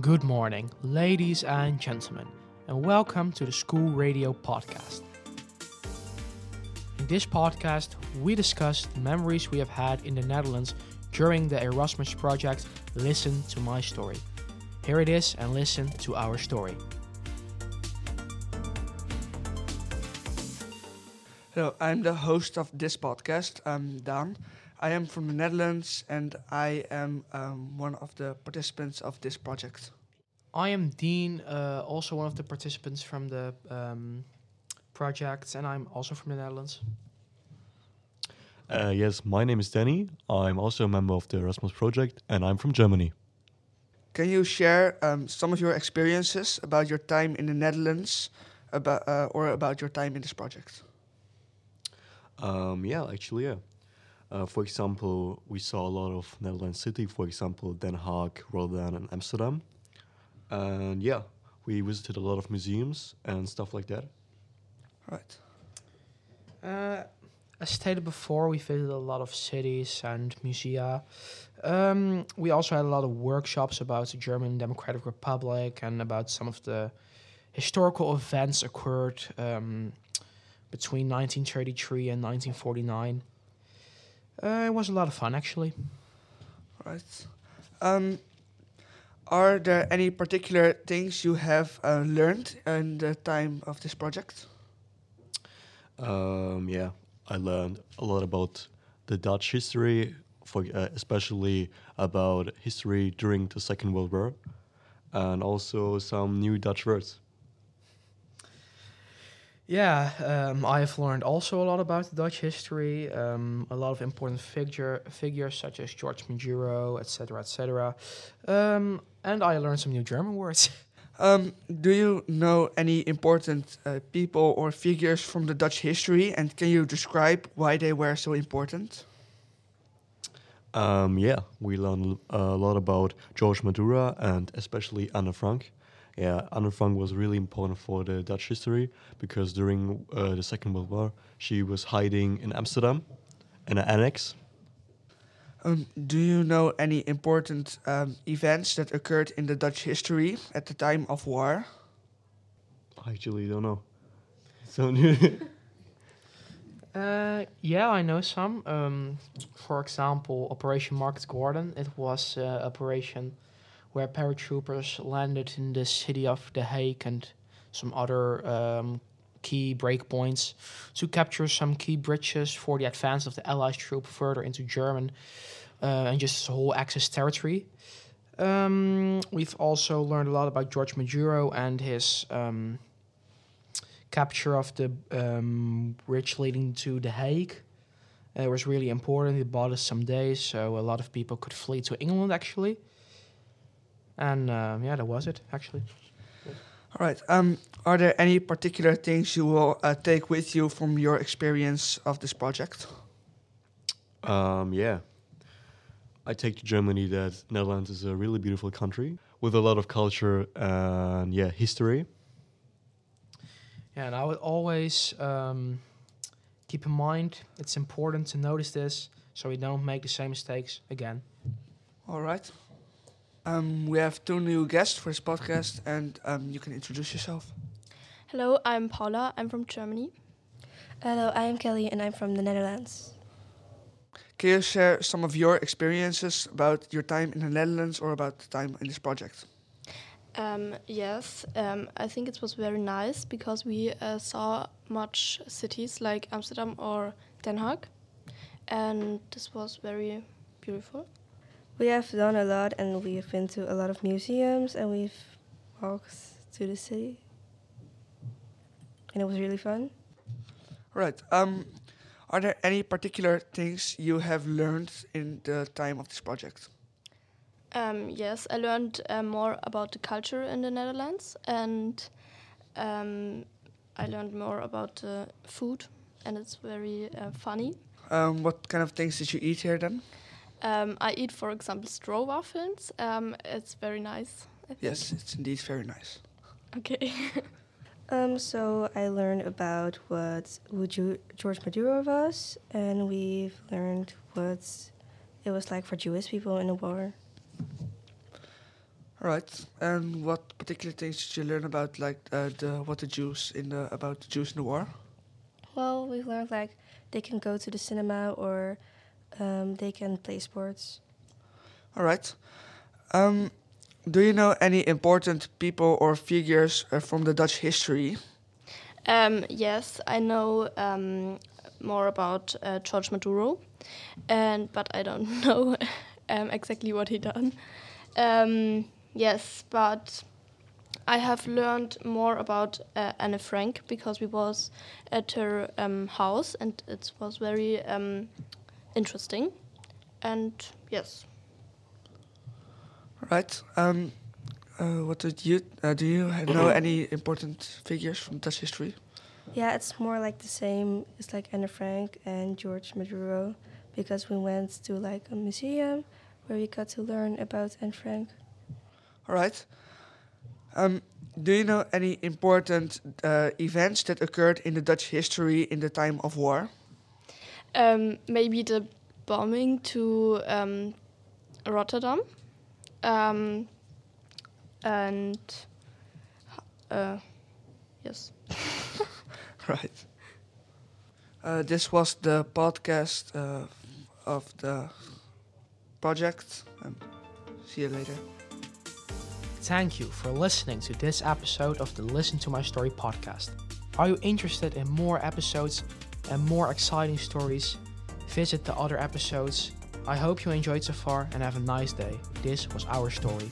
Good morning, ladies and gentlemen, and welcome to the School Radio Podcast. In this podcast, we discuss the memories we have had in the Netherlands during the Erasmus project Listen to My Story. Here it is, and listen to our story. Hello, I'm the host of this podcast, I'm Daan. I am from the Netherlands and I am um, one of the participants of this project. I am Dean, uh, also one of the participants from the um, project, and I'm also from the Netherlands. Uh, yes, my name is Danny. I'm also a member of the Erasmus project, and I'm from Germany. Can you share um, some of your experiences about your time in the Netherlands about, uh, or about your time in this project? Um, yeah, actually, yeah. Uh, for example, we saw a lot of Netherlands city, for example, Den Haag, Rotterdam, and Amsterdam. And yeah, we visited a lot of museums and stuff like that. Right. Uh, as stated before, we visited a lot of cities and musea. Um, we also had a lot of workshops about the German Democratic Republic and about some of the historical events occurred um, between 1933 and 1949. Uh, it was a lot of fun, actually. Right. Um, are there any particular things you have uh, learned in the time of this project? Um, yeah, I learned a lot about the Dutch history, for uh, especially about history during the Second World War, and also some new Dutch words. Yeah, um, I have learned also a lot about Dutch history. Um, a lot of important figure figures such as George Maduro, etc., etc. Um, and I learned some new German words. Um, do you know any important uh, people or figures from the Dutch history, and can you describe why they were so important? Um, yeah, we learned a lot about George Maduro and especially Anne Frank. Yeah, Anne Frank was really important for the Dutch history because during uh, the Second World War, she was hiding in Amsterdam in an annex. Um, do you know any important um, events that occurred in the Dutch history at the time of war? I actually don't know. So new. Uh, yeah, I know some. Um, for example, Operation Market Garden. It was uh, operation where paratroopers landed in the city of The Hague and some other um, key breakpoints to capture some key bridges for the advance of the Allied troop further into German uh, and just whole Axis territory. Um, we've also learned a lot about George Maduro and his um, capture of the um, bridge leading to The Hague. It was really important. It bought us some days, so a lot of people could flee to England actually. And uh, yeah, that was it actually. All right. Um, are there any particular things you will uh, take with you from your experience of this project? Um, yeah. I take to Germany that Netherlands is a really beautiful country with a lot of culture and yeah, history. Yeah, and I would always um, keep in mind it's important to notice this so we don't make the same mistakes again. All right. Um, we have two new guests for this podcast, and um, you can introduce yourself. Hello, I'm Paula. I'm from Germany. Hello, I'm Kelly and I'm from the Netherlands. Can you share some of your experiences about your time in the Netherlands or about the time in this project? Um, yes, um, I think it was very nice because we uh, saw much cities like Amsterdam or Den Haag, and this was very beautiful. We have done a lot and we've been to a lot of museums and we've walked to the city. And it was really fun. Right. Um, are there any particular things you have learned in the time of this project? Um, yes, I learned uh, more about the culture in the Netherlands, and um, I learned more about uh, food, and it's very uh, funny. Um, what kind of things did you eat here then? Um, I eat, for example, stroopwafels. Um, it's very nice. Yes, it's indeed very nice. Okay. Um, so I learned about what George Maduro was, and we've learned what it was like for Jewish people in the war. All right. And what particular things did you learn about, like uh, the what the Jews in the about the Jews in the war? Well, we've learned like they can go to the cinema or um, they can play sports. All right. Um, do you know any important people or figures uh, from the Dutch history? Um, yes, I know um, more about uh, George Maduro, and but I don't know um, exactly what he done. Um, yes, but I have learned more about uh, Anne Frank because we was at her um, house and it was very um, interesting. And yes, Right. Um, uh, what did you uh, do? You know any important figures from Dutch history? Yeah, it's more like the same. It's like Anne Frank and George Maduro because we went to like a museum where we got to learn about Anne Frank. All right. Um, do you know any important uh, events that occurred in the Dutch history in the time of war? Um, maybe the bombing to um, Rotterdam, um, and uh, yes. Right. Uh, this was the podcast uh, of the project. Um, see you later. Thank you for listening to this episode of the Listen to My Story podcast. Are you interested in more episodes and more exciting stories? Visit the other episodes. I hope you enjoyed so far and have a nice day. This was our story.